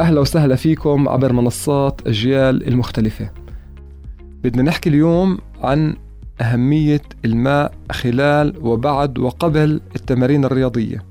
أهلا وسهلا فيكم عبر منصات أجيال المختلفة. بدنا نحكي اليوم عن أهمية الماء خلال وبعد وقبل التمارين الرياضية.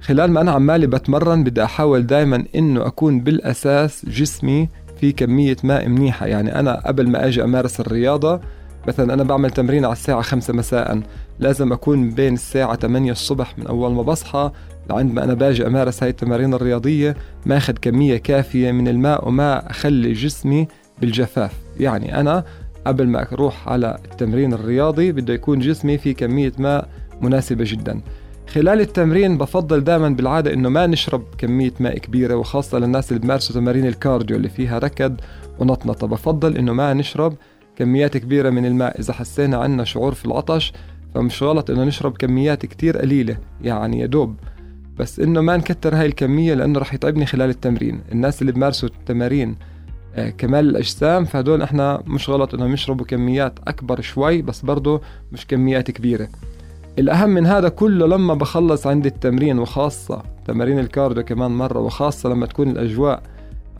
خلال ما أنا عمالي بتمرن بدي أحاول دايما إنه أكون بالأساس جسمي في كمية ماء منيحة. يعني أنا قبل ما أجي أمارس الرياضة مثلا أنا بعمل تمرين على الساعة خمسة مساء لازم أكون بين الساعة 8 الصبح من أول ما بصحى لعند ما أنا باجي أمارس هاي التمارين الرياضية ماخذ كمية كافية من الماء وما أخلي جسمي بالجفاف. يعني أنا قبل ما أروح على التمرين الرياضي بده يكون جسمي في كمية ماء مناسبة جدا. خلال التمرين بفضل دائما بالعادة إنه ما نشرب كمية ماء كبيرة وخاصة للناس اللي بمارسوا تمارين الكارديو اللي فيها ركض ونطنطة. بفضل إنه ما نشرب كميات كبيرة من الماء. إذا حسينا عنا شعور في العطش فمش غلط إنه نشرب كميات كتير قليلة يعني يا دوب. بس إنه ما نكتر هاي الكمية لأنه رح يتعبني خلال التمرين. الناس اللي بمارسوا التمارين آه، كمال الأجسام فهدول إحنا مش غلط إنهم يشربوا كميات أكبر شوي بس برضه مش كميات كبيرة. الأهم من هذا كله لما بخلص عندي التمرين وخاصة تمارين الكارديو كمان مرة وخاصة لما تكون الأجواء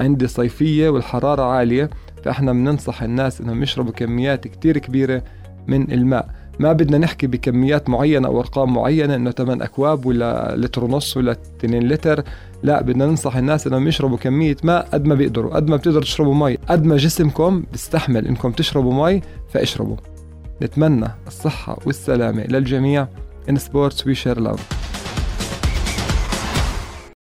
عندي صيفية والحرارة عالية فإحنا بننصح الناس إنهم يشربوا كميات كتير كبيرة من الماء. ما بدنا نحكي بكميات معينة أو أرقام معينة إنه 8 أكواب ولا لتر ونص ولا 2 لتر. لا بدنا ننصح الناس إنهم يشربوا كمية ماء قد ما بيقدروا قد ما بتقدروا تشربوا مي. قد ما جسمكم بيستحمل إنكم تشربوا مي فاشربوا. نتمنى الصحة والسلامة للجميع. In sports we share love.